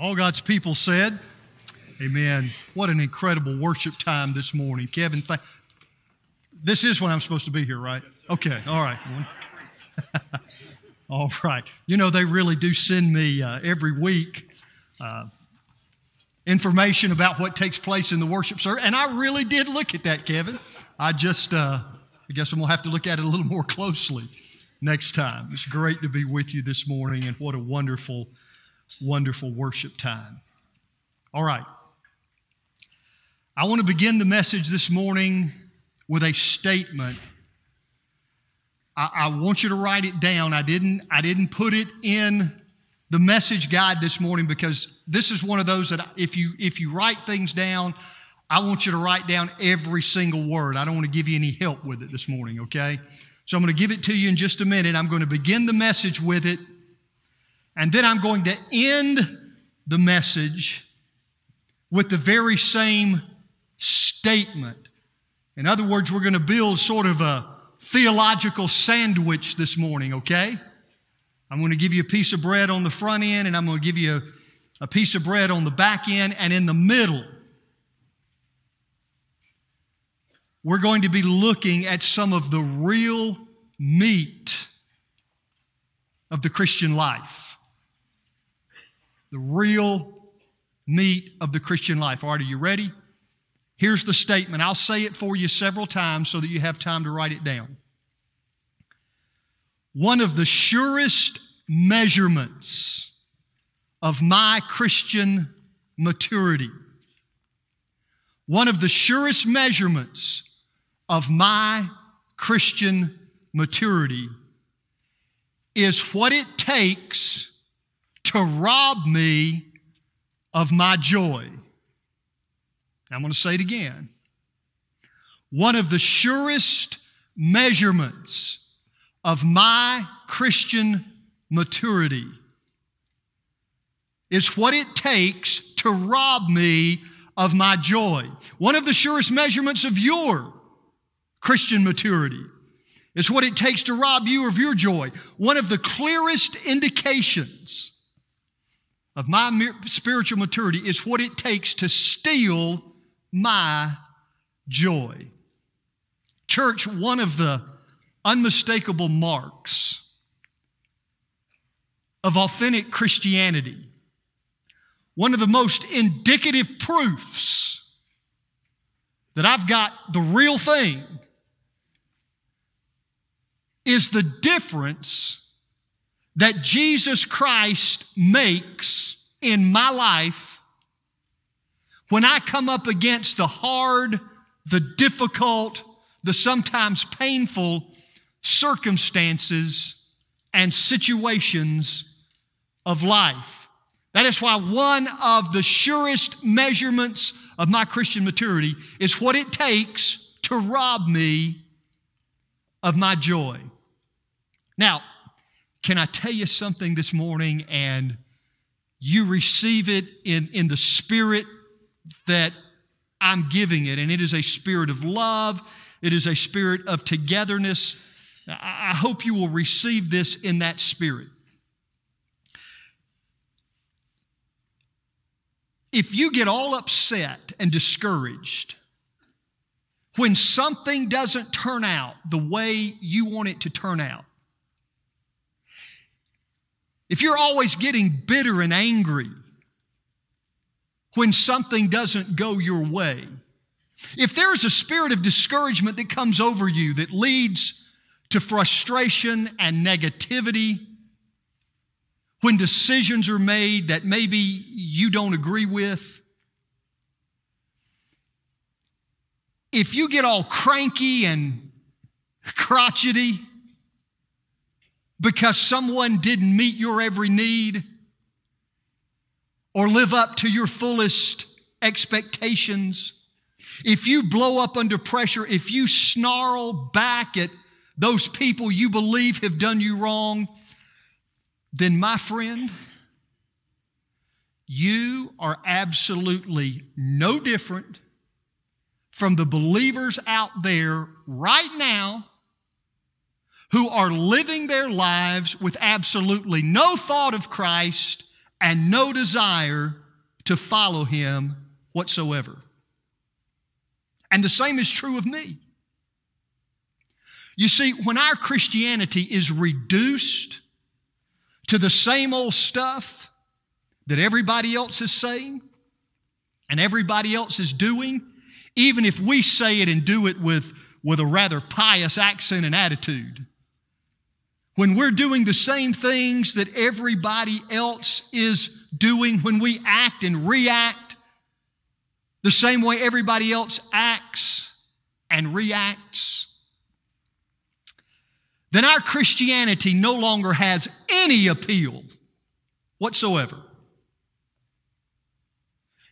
All God's people said, Amen. What an incredible worship time this morning. Kevin, th- this is when I'm supposed to be here, right? Okay, all right. all right. You know, they really do send me uh, every week uh, information about what takes place in the worship service, and I really did look at that, Kevin. I just, uh, I guess I'm going to have to look at it a little more closely next time. It's great to be with you this morning, and what a wonderful wonderful worship time. All right. I want to begin the message this morning with a statement. I, I, want you to write it down. I didn't, I didn't put it in the message guide this morning because this is one of those that if you if you write things down, I want you to write down every single word. I don't want to give you any help with it this morning, okay? So I'm going to give it to you in just a minute. I'm going to begin the message with it and then I'm going to end the message with the very same statement. In other words, we're going to build sort of a theological sandwich this morning, okay? I'm going to give you a piece of bread on the front end, and I'm going to give you a, a piece of bread on the back end, and in the middle, we're going to be looking at some of the real meat of the Christian life the real meat of the Christian life. All right, are you ready? Here's the statement. I'll say it for you several times so that you have time to write it down. One of the surest measurements of my Christian maturity, one of the surest measurements of my Christian maturity is what it takes to rob me of my joy. I'm going to say it again. One of the surest measurements of my Christian maturity is what it takes to rob me of my joy. One of the surest measurements of your Christian maturity is what it takes to rob you of your joy. One of the clearest indications of my spiritual maturity is what it takes to steal my joy. Church, one of the unmistakable marks of authentic Christianity, one of the most indicative proofs that I've got the real thing is the difference that Jesus Christ makes in my life when I come up against the hard, the difficult, the sometimes painful circumstances and situations of life. That is why one of the surest measurements of my Christian maturity is what it takes to rob me of my joy. Now, can I tell you something this morning and you receive it in, in the spirit that I'm giving it? And it is a spirit of love, it is a spirit of togetherness. I hope you will receive this in that spirit. If you get all upset and discouraged when something doesn't turn out the way you want it to turn out, if you're always getting bitter and angry when something doesn't go your way, if there's a spirit of discouragement that comes over you that leads to frustration and negativity, when decisions are made that maybe you don't agree with, if you get all cranky and crotchety, because someone didn't meet your every need or live up to your fullest expectations, if you blow up under pressure, if you snarl back at those people you believe have done you wrong, then my friend, you are absolutely no different from the believers out there right now who are living their lives with absolutely no thought of Christ and no desire to follow him whatsoever. And the same is true of me. You see, when our Christianity is reduced to the same old stuff that everybody else is saying and everybody else is doing, even if we say it and do it with, with a rather pious accent and attitude, when we're doing the same things that everybody else is doing, when we act and react the same way everybody else acts and reacts, then our Christianity no longer has any appeal whatsoever.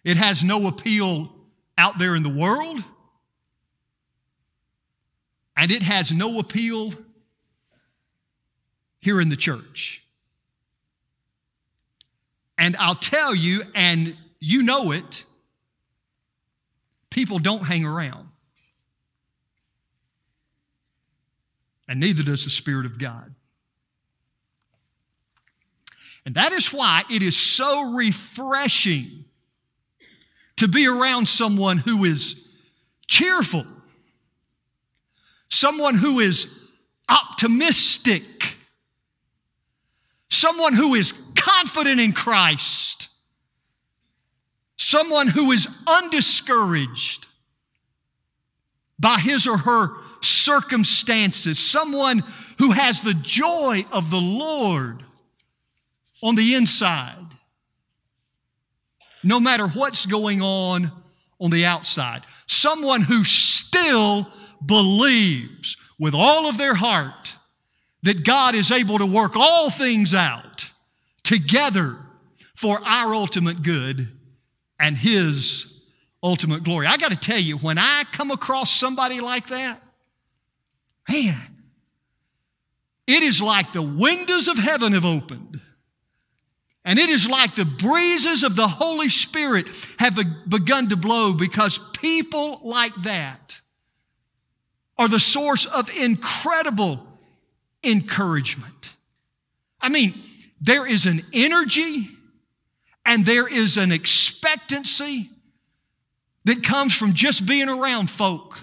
It has no appeal out there in the world, and it has no appeal here in the church. And I'll tell you, and you know it, people don't hang around. And neither does the Spirit of God. And that is why it is so refreshing to be around someone who is cheerful, someone who is optimistic, someone who is confident in Christ, someone who is undiscouraged by his or her circumstances, someone who has the joy of the Lord on the inside, no matter what's going on on the outside, someone who still believes with all of their heart that God is able to work all things out together for our ultimate good and His ultimate glory. I got to tell you, when I come across somebody like that, man, it is like the windows of heaven have opened. And it is like the breezes of the Holy Spirit have begun to blow because people like that are the source of incredible encouragement. I mean, there is an energy and there is an expectancy that comes from just being around folk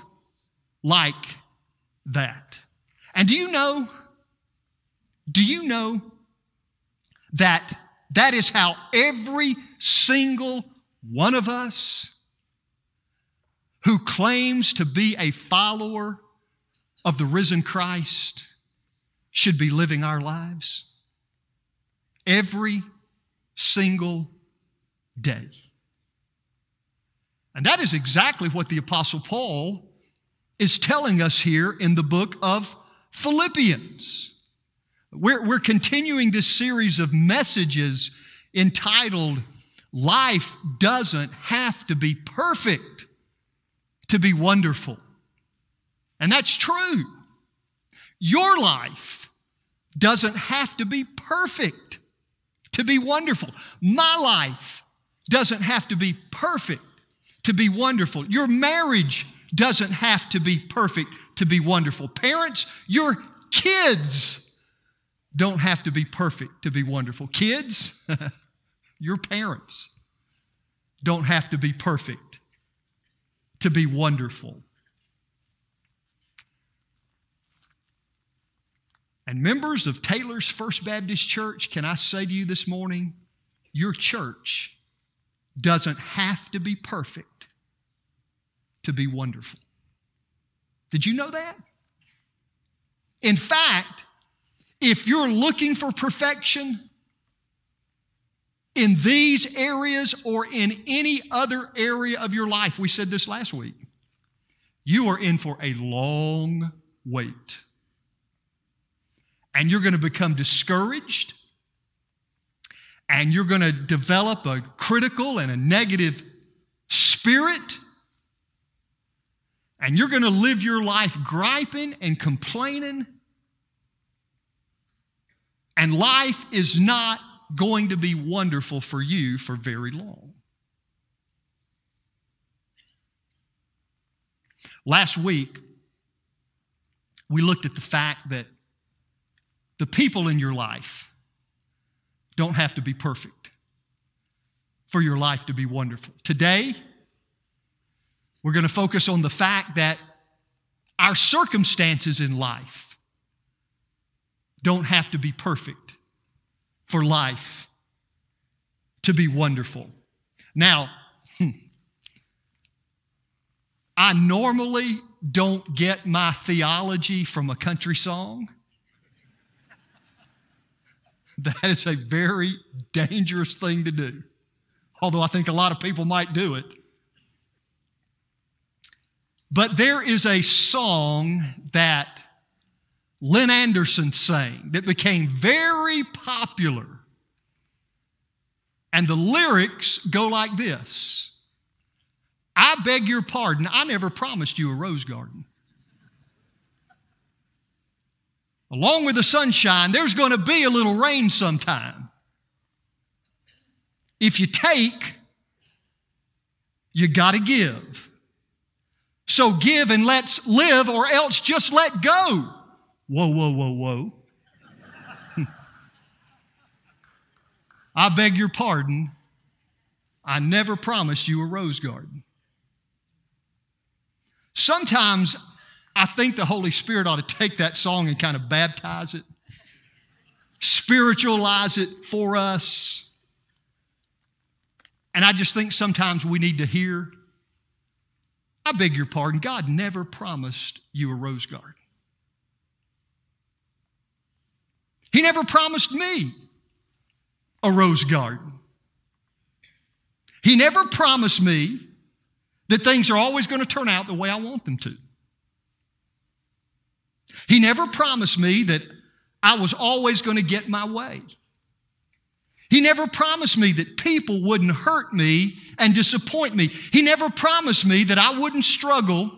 like that. And do you know? Do you know that that is how every single one of us who claims to be a follower of the risen Christ should be living our lives? Every single day. And that is exactly what the Apostle Paul is telling us here in the book of Philippians. We're, we're continuing this series of messages entitled Life Doesn't Have to Be Perfect to Be Wonderful. And that's true. Your life doesn't have to be perfect to be wonderful. My life doesn't have to be perfect to be wonderful. Your marriage doesn't have to be perfect to be wonderful. Parents, your kids don't have to be perfect to be wonderful. Kids, your parents don't have to be perfect to be wonderful. And members of Taylor's First Baptist Church, can I say to you this morning, your church doesn't have to be perfect to be wonderful. Did you know that? In fact, if you're looking for perfection in these areas or in any other area of your life, we said this last week, you are in for a long wait and you're going to become discouraged and you're going to develop a critical and a negative spirit and you're going to live your life griping and complaining and life is not going to be wonderful for you for very long. Last week, we looked at the fact that the people in your life don't have to be perfect for your life to be wonderful. Today, we're going to focus on the fact that our circumstances in life don't have to be perfect for life to be wonderful. Now, hmm, I normally don't get my theology from a country song. That is a very dangerous thing to do, although I think a lot of people might do it. But there is a song that Lynn Anderson sang that became very popular. And the lyrics go like this I beg your pardon, I never promised you a rose garden. Along with the sunshine, there's going to be a little rain sometime. If you take, you got to give. So give and let's live, or else just let go. Whoa, whoa, whoa, whoa. I beg your pardon. I never promised you a rose garden. Sometimes I think the Holy Spirit ought to take that song and kind of baptize it, spiritualize it for us. And I just think sometimes we need to hear I beg your pardon, God never promised you a rose garden. He never promised me a rose garden. He never promised me that things are always going to turn out the way I want them to. He never promised me that I was always going to get my way. He never promised me that people wouldn't hurt me and disappoint me. He never promised me that I wouldn't struggle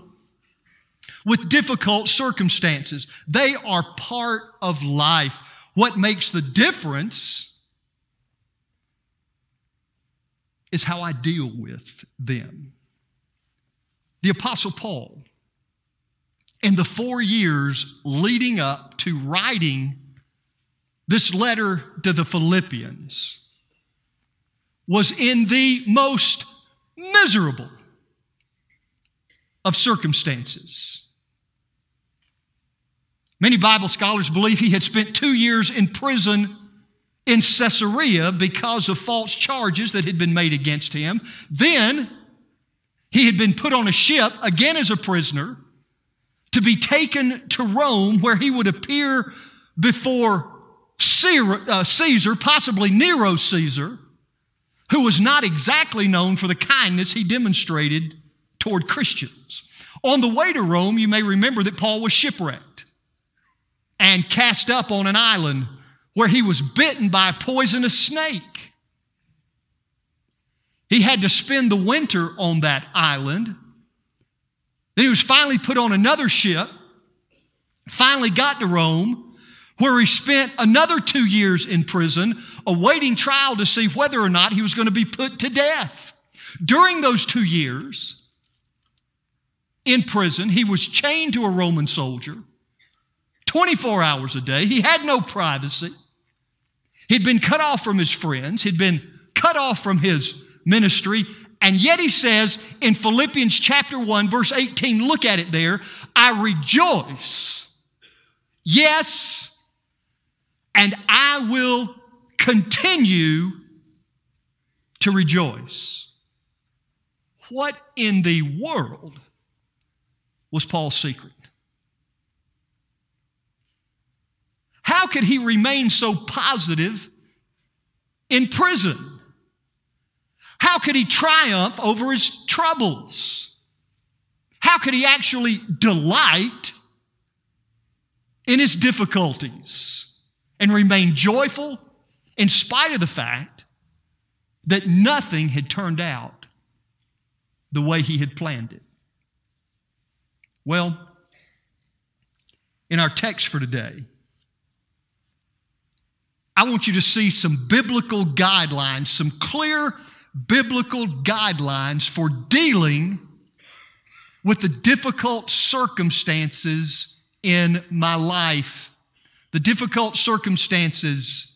with difficult circumstances. They are part of life. What makes the difference is how I deal with them. The Apostle Paul, in the four years leading up to writing this letter to the Philippians was in the most miserable of circumstances. Many Bible scholars believe he had spent two years in prison in Caesarea because of false charges that had been made against him. Then he had been put on a ship, again as a prisoner, to be taken to Rome, where he would appear before uh, Caesar, possibly Nero Caesar, who was not exactly known for the kindness he demonstrated toward Christians. On the way to Rome, you may remember that Paul was shipwrecked and cast up on an island where he was bitten by a poisonous snake. He had to spend the winter on that island. Then he was finally put on another ship, finally got to Rome, where he spent another two years in prison, awaiting trial to see whether or not he was going to be put to death. During those two years in prison, he was chained to a Roman soldier 24 hours a day. He had no privacy. He'd been cut off from his friends, he'd been cut off from his ministry. And yet he says in Philippians chapter 1, verse 18, look at it there, I rejoice. Yes, and I will continue to rejoice. What in the world was Paul's secret? How could he remain so positive in prison? How could he triumph over his troubles? How could he actually delight in his difficulties? and remain joyful in spite of the fact that nothing had turned out the way he had planned it. Well, in our text for today, I want you to see some biblical guidelines, some clear biblical guidelines for dealing with the difficult circumstances in my life the difficult circumstances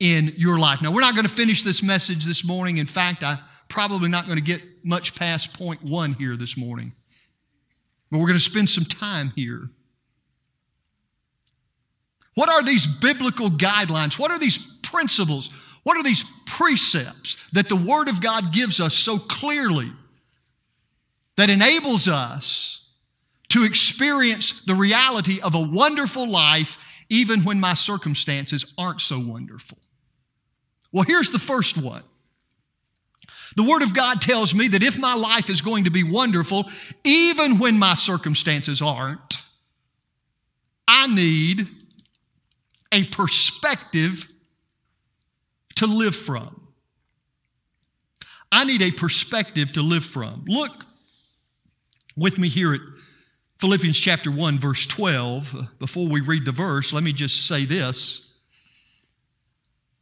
in your life. Now, we're not going to finish this message this morning. In fact, I'm probably not going to get much past point one here this morning. But we're going to spend some time here. What are these biblical guidelines? What are these principles? What are these precepts that the Word of God gives us so clearly that enables us to experience the reality of a wonderful life even when my circumstances aren't so wonderful? Well, here's the first one. The Word of God tells me that if my life is going to be wonderful, even when my circumstances aren't, I need a perspective to live from. I need a perspective to live from. Look with me here at Philippians chapter 1, verse 12. Before we read the verse, let me just say this.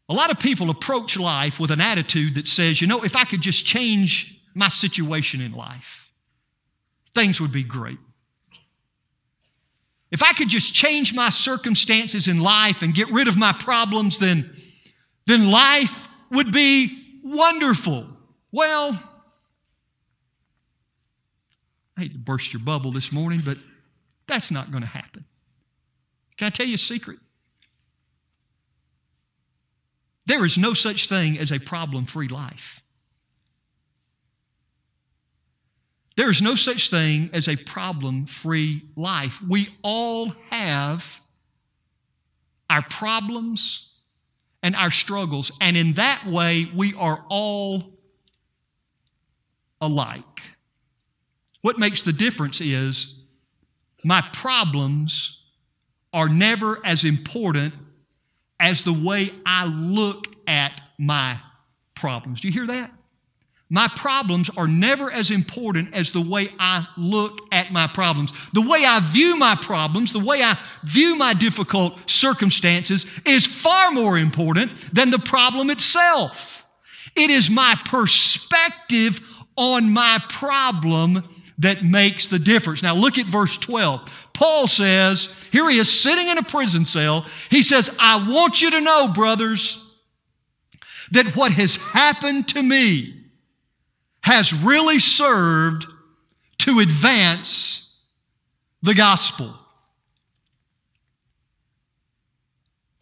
A lot of people approach life with an attitude that says, you know, if I could just change my situation in life, things would be great. If I could just change my circumstances in life and get rid of my problems, then, then life would be wonderful. Well, I hate to burst your bubble this morning, but that's not going to happen. Can I tell you a secret? There is no such thing as a problem free life. There is no such thing as a problem free life. We all have our problems and our struggles, and in that way, we are all alike. What makes the difference is my problems are never as important as the way I look at my problems. Do you hear that? My problems are never as important as the way I look at my problems. The way I view my problems, the way I view my difficult circumstances is far more important than the problem itself. It is my perspective on my problem that makes the difference. Now look at verse 12. Paul says, here he is sitting in a prison cell. He says, I want you to know, brothers, that what has happened to me has really served to advance the gospel.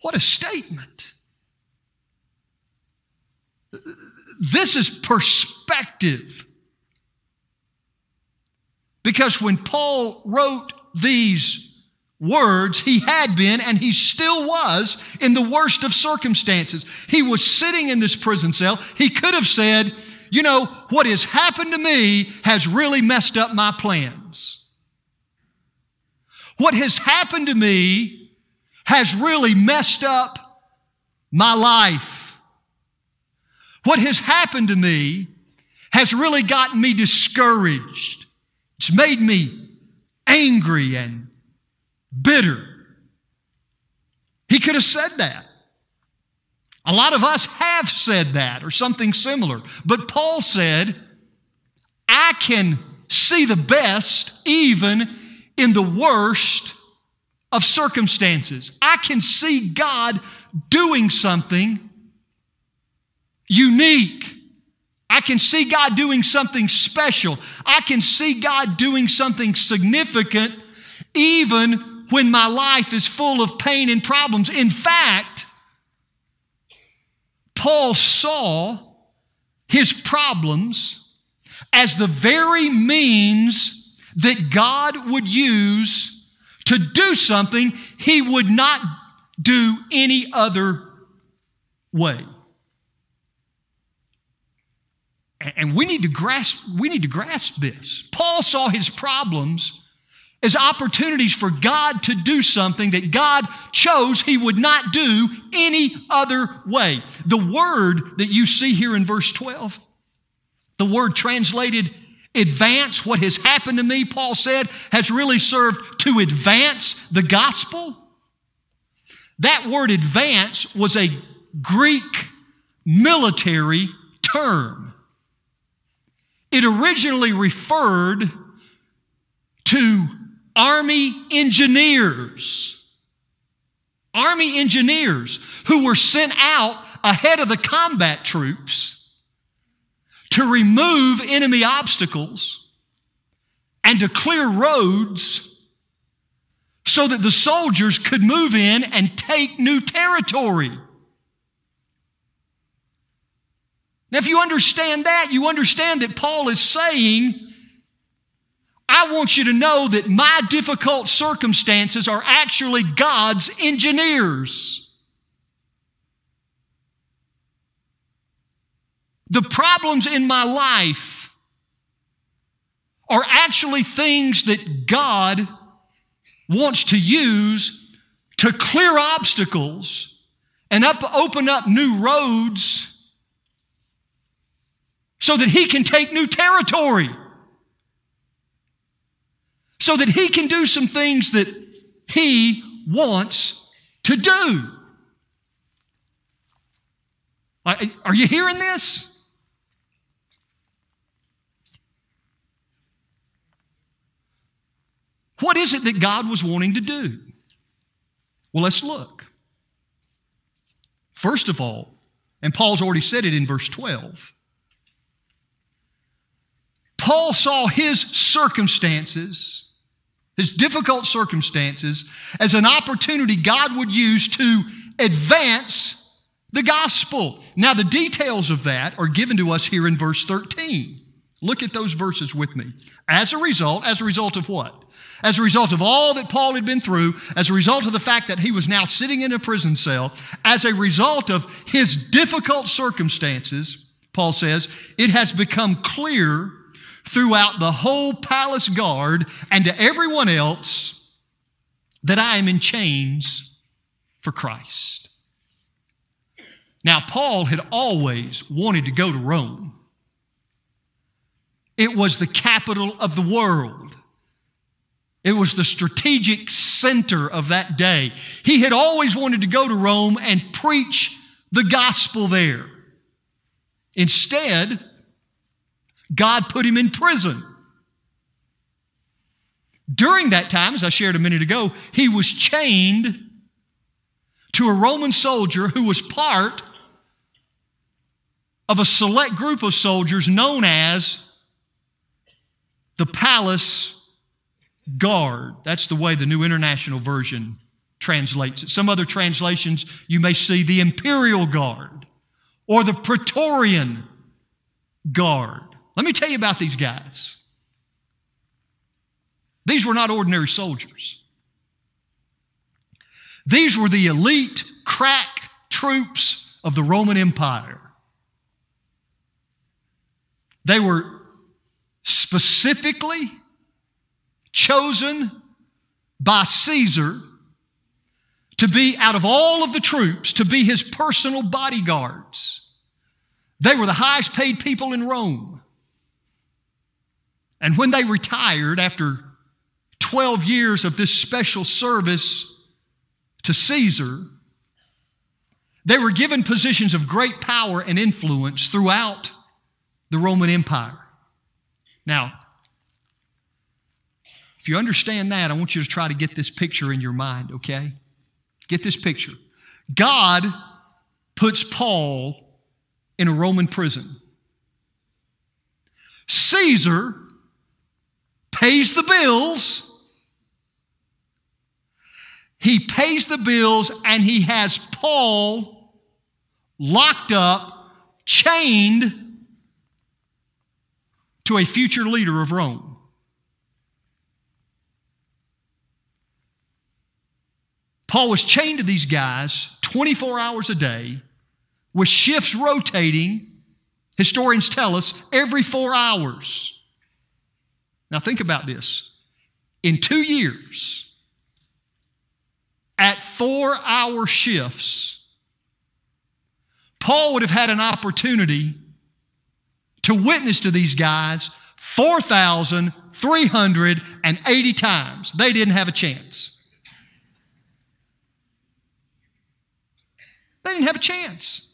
What a statement. This is perspective. Because when Paul wrote these words, he had been and he still was in the worst of circumstances. He was sitting in this prison cell. He could have said, You know, what has happened to me has really messed up my plans. What has happened to me has really messed up my life. What has happened to me has really gotten me discouraged. It's made me angry and bitter. He could have said that. A lot of us have said that or something similar. But Paul said, I can see the best even in the worst of circumstances. I can see God doing something unique I can see God doing something special. I can see God doing something significant even when my life is full of pain and problems. In fact, Paul saw his problems as the very means that God would use to do something he would not do any other way. And we need to grasp, we need to grasp this. Paul saw his problems as opportunities for God to do something that God chose he would not do any other way. The word that you see here in verse 12, the word translated advance, what has happened to me, Paul said, has really served to advance the gospel. That word advance was a Greek military term. It originally referred to Army engineers. Army engineers who were sent out ahead of the combat troops to remove enemy obstacles and to clear roads so that the soldiers could move in and take new territory. Now, if you understand that, you understand that Paul is saying, I want you to know that my difficult circumstances are actually God's engineers. The problems in my life are actually things that God wants to use to clear obstacles and up, open up new roads so that he can take new territory. So that he can do some things that he wants to do. Are you hearing this? What is it that God was wanting to do? Well, let's look. First of all, and Paul's already said it in verse 12, Paul saw his circumstances, his difficult circumstances, as an opportunity God would use to advance the gospel. Now, the details of that are given to us here in verse 13. Look at those verses with me. As a result, as a result of what? As a result of all that Paul had been through, as a result of the fact that he was now sitting in a prison cell, as a result of his difficult circumstances, Paul says, it has become clear throughout the whole palace guard and to everyone else that I am in chains for Christ. Now, Paul had always wanted to go to Rome. It was the capital of the world. It was the strategic center of that day. He had always wanted to go to Rome and preach the gospel there. Instead, God put him in prison. During that time, as I shared a minute ago, he was chained to a Roman soldier who was part of a select group of soldiers known as the palace guard. That's the way the New International Version translates it. Some other translations, you may see the imperial guard or the praetorian guard. Let me tell you about these guys. These were not ordinary soldiers. These were the elite crack troops of the Roman Empire. They were specifically chosen by Caesar to be, out of all of the troops, to be his personal bodyguards. They were the highest paid people in Rome. And when they retired after 12 years of this special service to Caesar, they were given positions of great power and influence throughout the Roman Empire. Now, if you understand that, I want you to try to get this picture in your mind, okay? Get this picture. God puts Paul in a Roman prison. Caesar pays the bills. He pays the bills and he has Paul locked up, chained to a future leader of Rome. Paul was chained to these guys 24 hours a day with shifts rotating, historians tell us, every four hours. Now, think about this. In two years, at four hour shifts, Paul would have had an opportunity to witness to these guys 4,380 times. They didn't have a chance. They didn't have a chance.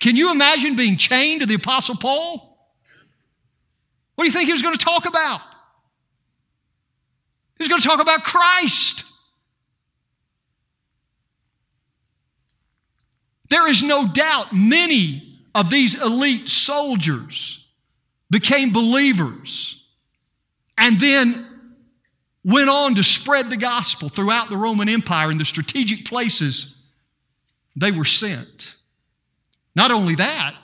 Can you imagine being chained to the Apostle Paul? What do you think he was going to talk about? He was going to talk about Christ. There is no doubt many of these elite soldiers became believers and then went on to spread the gospel throughout the Roman Empire in the strategic places they were sent. Not only that,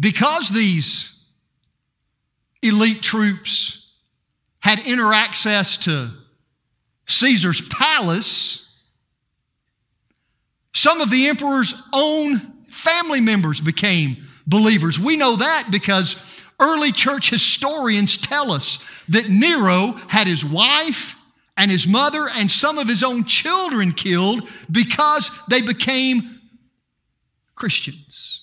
because these elite troops had inner access to Caesar's palace, some of the emperor's own family members became believers. We know that because early church historians tell us that Nero had his wife and his mother and some of his own children killed because they became Christians.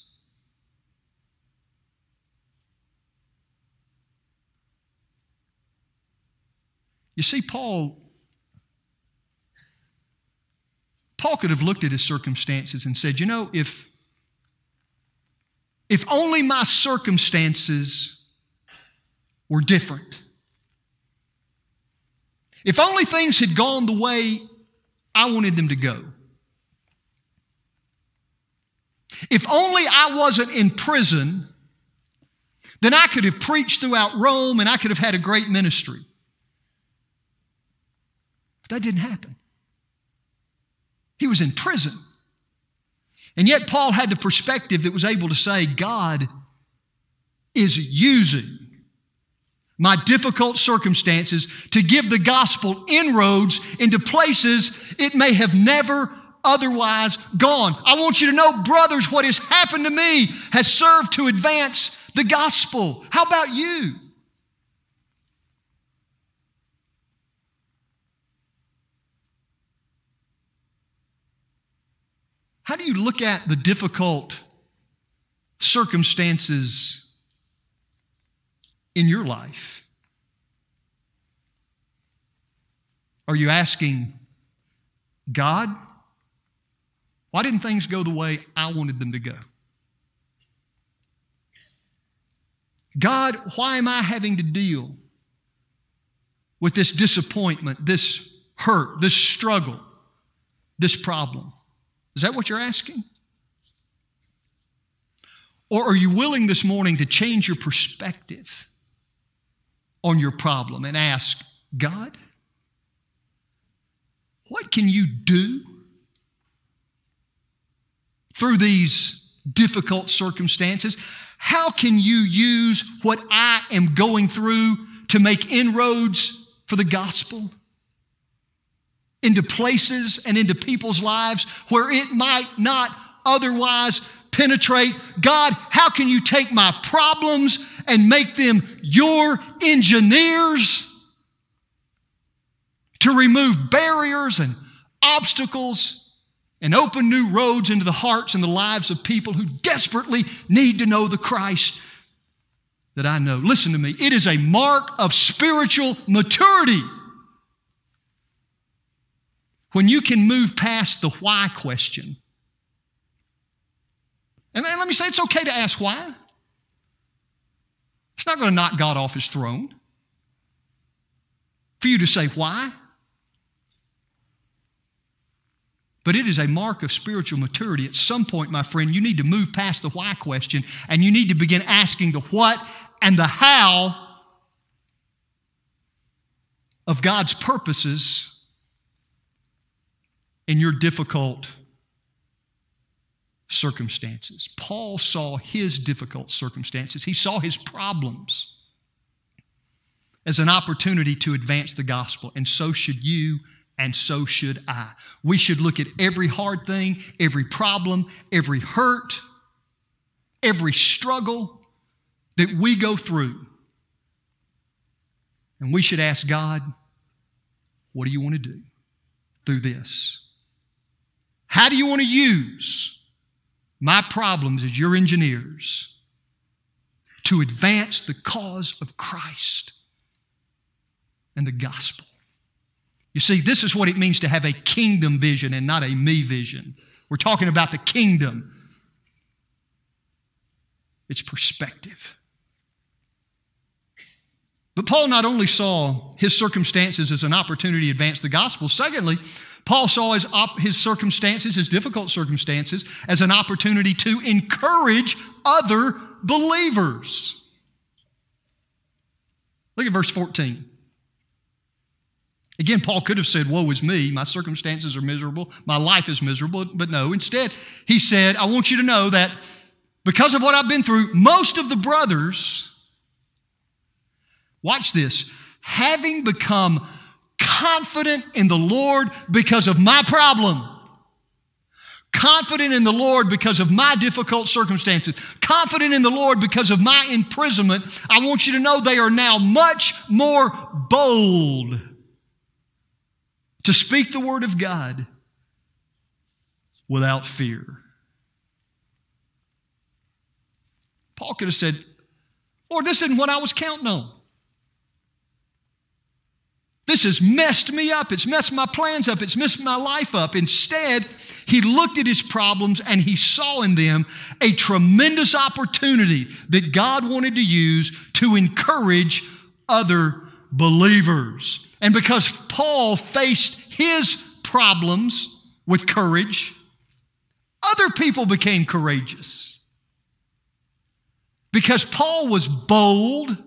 You see, Paul. Paul could have looked at his circumstances and said, you know, if, if only my circumstances were different, if only things had gone the way I wanted them to go, if only I wasn't in prison, then I could have preached throughout Rome and I could have had a great ministry. But that didn't happen. He was in prison. And yet, Paul had the perspective that was able to say, God is using my difficult circumstances to give the gospel inroads into places it may have never otherwise gone. I want you to know, brothers, what has happened to me has served to advance the gospel. How about you? How do you look at the difficult circumstances in your life? Are you asking God, why didn't things go the way I wanted them to go? God, why am I having to deal with this disappointment, this hurt, this struggle, this problem? Is that what you're asking? Or are you willing this morning to change your perspective on your problem and ask, God, what can you do through these difficult circumstances? How can you use what I am going through to make inroads for the gospel? Into places and into people's lives where it might not otherwise penetrate. God, how can you take my problems and make them your engineers to remove barriers and obstacles and open new roads into the hearts and the lives of people who desperately need to know the Christ that I know? Listen to me, it is a mark of spiritual maturity when you can move past the why question. And let me say it's okay to ask why. It's not going to knock God off his throne for you to say why. But it is a mark of spiritual maturity. At some point, my friend, you need to move past the why question and you need to begin asking the what and the how of God's purposes in your difficult circumstances. Paul saw his difficult circumstances, he saw his problems as an opportunity to advance the gospel, and so should you. And so should I. We should look at every hard thing, every problem, every hurt, every struggle that we go through. And we should ask God, what do you want to do through this? How do you want to use my problems as your engineers to advance the cause of Christ and the gospel? You see, this is what it means to have a kingdom vision and not a me vision. We're talking about the kingdom. It's perspective. But Paul not only saw his circumstances as an opportunity to advance the gospel, secondly, Paul saw his, op- his circumstances, his difficult circumstances, as an opportunity to encourage other believers. Look at verse 14. Again, Paul could have said, Woe is me, my circumstances are miserable, my life is miserable, but no. Instead, he said, I want you to know that because of what I've been through, most of the brothers, watch this, having become confident in the Lord because of my problem, confident in the Lord because of my difficult circumstances, confident in the Lord because of my imprisonment, I want you to know they are now much more bold to speak the word of God without fear. Paul could have said, Lord, this isn't what I was counting on. This has messed me up. It's messed my plans up. It's messed my life up. Instead, he looked at his problems and he saw in them a tremendous opportunity that God wanted to use to encourage other believers. And because Paul faced his problems with courage, other people became courageous. Because Paul was bold,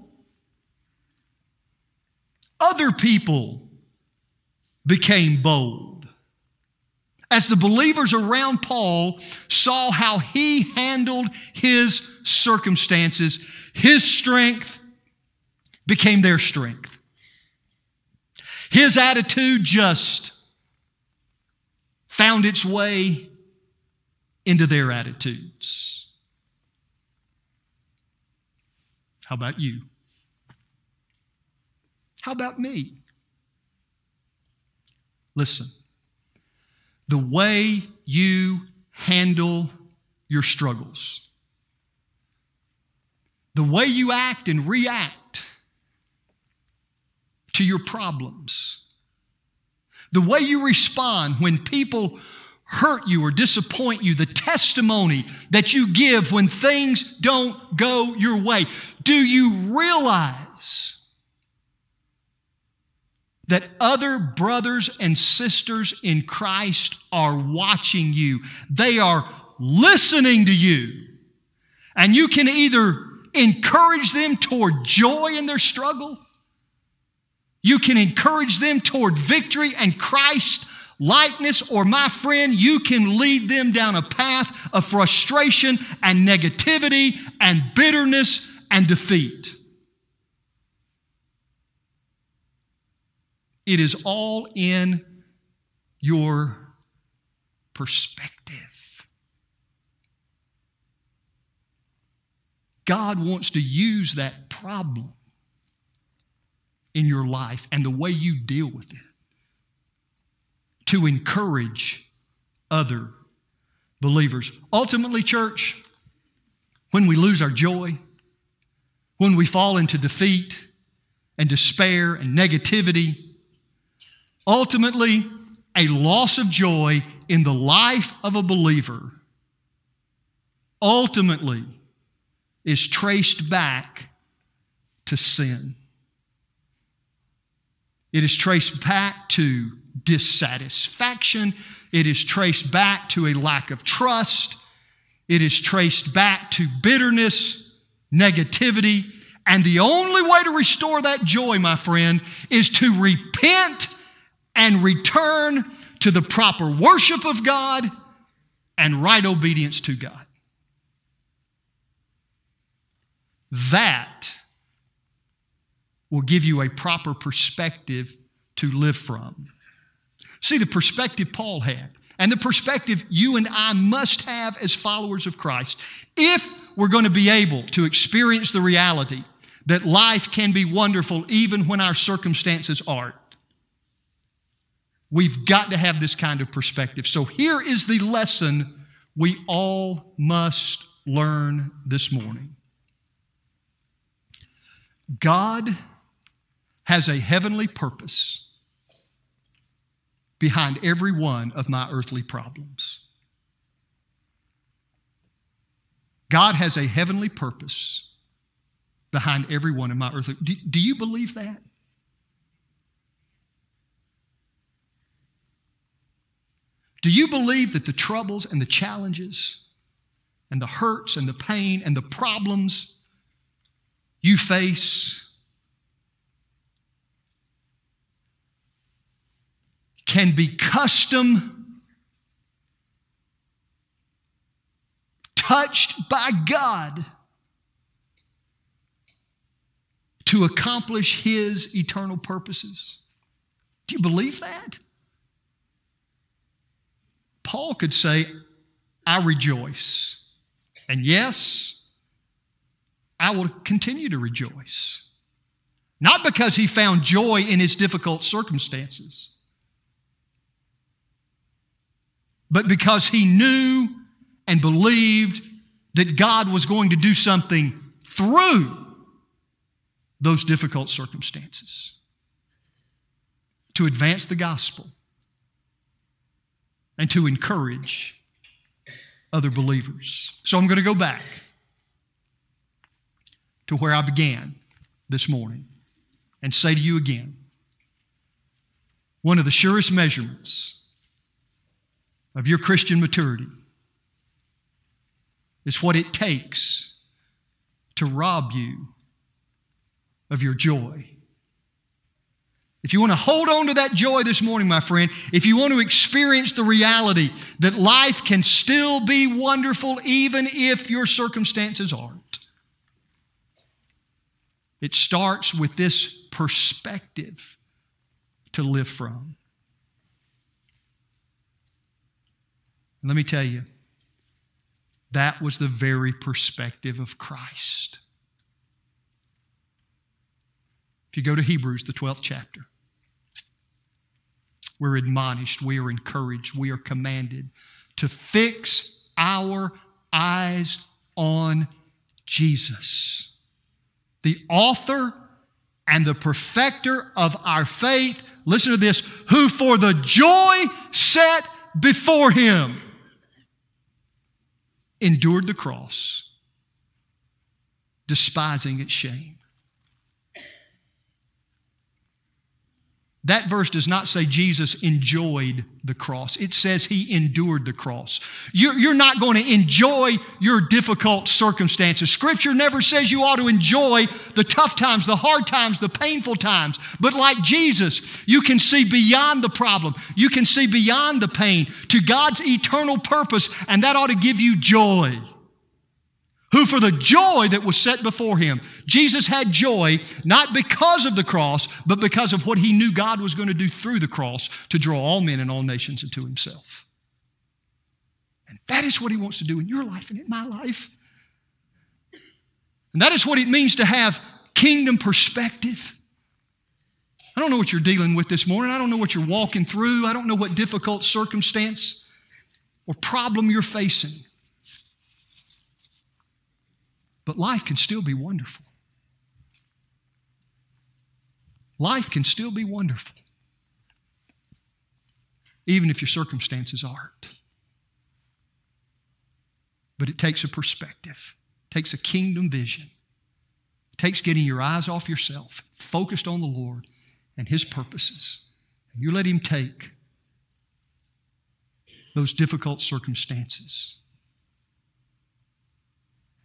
other people became bold. As the believers around Paul saw how he handled his circumstances, his strength became their strength. His attitude just found its way into their attitudes. How about you? How about me? Listen, the way you handle your struggles, the way you act and react to your problems, the way you respond when people hurt you or disappoint you, the testimony that you give when things don't go your way. Do you realize that other brothers and sisters in Christ are watching you? They are listening to you. And you can either encourage them toward joy in their struggle you can encourage them toward victory and Christ likeness, or my friend, you can lead them down a path of frustration and negativity and bitterness and defeat. It is all in your perspective. God wants to use that problem in your life and the way you deal with it to encourage other believers. Ultimately, church, when we lose our joy, when we fall into defeat and despair and negativity, ultimately, a loss of joy in the life of a believer ultimately is traced back to sin. It is traced back to dissatisfaction. It is traced back to a lack of trust. It is traced back to bitterness, negativity. And the only way to restore that joy, my friend, is to repent and return to the proper worship of God and right obedience to God. That will give you a proper perspective to live from. See, the perspective Paul had, and the perspective you and I must have as followers of Christ, if we're going to be able to experience the reality that life can be wonderful even when our circumstances aren't. We've got to have this kind of perspective. So here is the lesson we all must learn this morning God has a heavenly purpose behind every one of my earthly problems. God has a heavenly purpose behind every one of my earthly. Do, do you believe that? Do you believe that the troubles and the challenges and the hurts and the pain and the problems you face can be custom touched by God to accomplish His eternal purposes? Do you believe that? Paul could say, I rejoice. And yes, I will continue to rejoice. Not because he found joy in his difficult circumstances, but because he knew and believed that God was going to do something through those difficult circumstances to advance the gospel and to encourage other believers. So I'm going to go back to where I began this morning and say to you again one of the surest measurements of your Christian maturity is what it takes to rob you of your joy if you want to hold on to that joy this morning, my friend, if you want to experience the reality that life can still be wonderful even if your circumstances aren't, it starts with this perspective to live from. And let me tell you, that was the very perspective of Christ. If you go to Hebrews, the 12th chapter, we're admonished, we are encouraged, we are commanded to fix our eyes on Jesus, the author and the perfecter of our faith. Listen to this who for the joy set before him endured the cross, despising its shame That verse does not say Jesus enjoyed the cross. It says he endured the cross. You're, not going to enjoy your difficult circumstances. Scripture never says you ought to enjoy the tough times, the hard times, the painful times. But like Jesus, you can see beyond the problem. You can see beyond the pain to God's eternal purpose, and that ought to give you joy who for the joy that was set before him, Jesus had joy not because of the cross, but because of what he knew God was going to do through the cross to draw all men and all nations into himself. And that is what he wants to do in your life and in my life. And that is what it means to have kingdom perspective. I don't know what you're dealing with this morning. I don't know what you're walking through. I don't know what difficult circumstance or problem you're facing. But life can still be wonderful. Life can still be wonderful, even if your circumstances aren't. But it takes a perspective, takes a kingdom vision, takes getting your eyes off yourself, focused on the Lord and His purposes. And you let Him take those difficult circumstances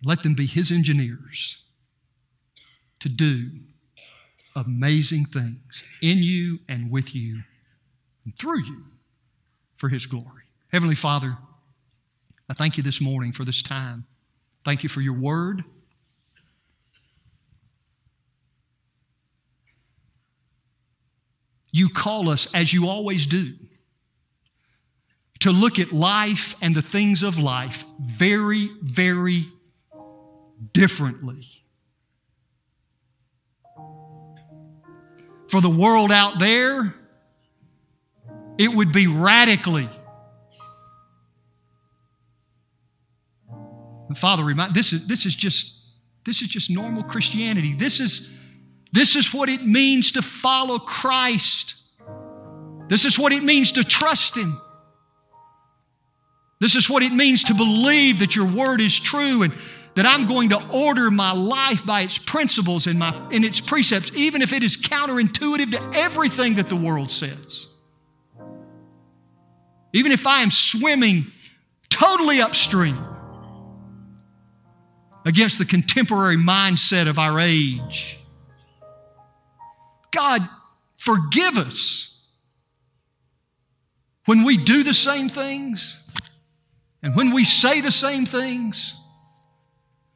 let them be His engineers to do amazing things in you and with you and through you for His glory. Heavenly Father, I thank you this morning for this time. Thank you for your word. You call us, as you always do, to look at life and the things of life very, very differently. For the world out there, it would be radically. And Father, remind this is this is just this is just normal Christianity. This is this is what it means to follow Christ. This is what it means to trust Him. This is what it means to believe that your word is true and that I'm going to order my life by its principles and, my, and its precepts, even if it is counterintuitive to everything that the world says. even if I am swimming totally upstream against the contemporary mindset of our age. God, forgive us when we do the same things and when we say the same things,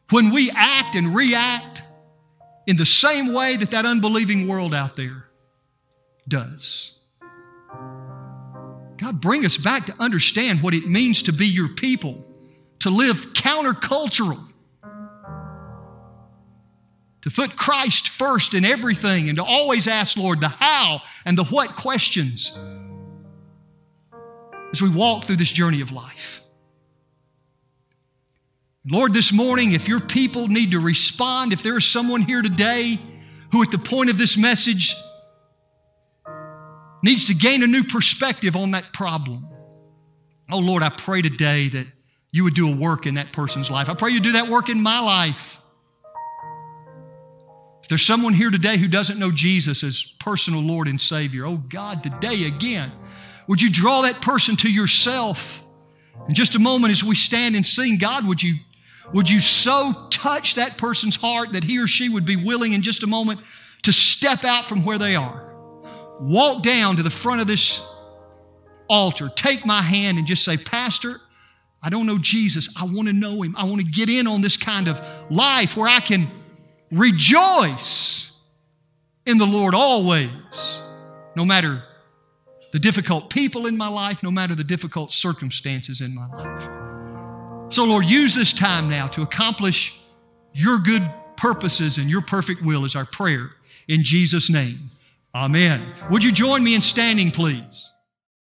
when we act and react in the same way that that unbelieving world out there does. God, bring us back to understand what it means to be your people, to live countercultural, to put Christ first in everything, and to always ask, Lord, the how and the what questions as we walk through this journey of life. Lord, this morning, if your people need to respond, if there is someone here today who, at the point of this message, needs to gain a new perspective on that problem, oh Lord, I pray today that you would do a work in that person's life. I pray you do that work in my life. If there's someone here today who doesn't know Jesus as personal Lord and Savior, oh God, today again, would you draw that person to yourself? In just a moment, as we stand and sing, God, would you would you so touch that person's heart that he or she would be willing in just a moment to step out from where they are? Walk down to the front of this altar, take my hand, and just say, Pastor, I don't know Jesus. I want to know him. I want to get in on this kind of life where I can rejoice in the Lord always, no matter the difficult people in my life, no matter the difficult circumstances in my life. So, Lord, use this time now to accomplish your good purposes and your perfect will is our prayer. In Jesus' name, amen. Would you join me in standing, please?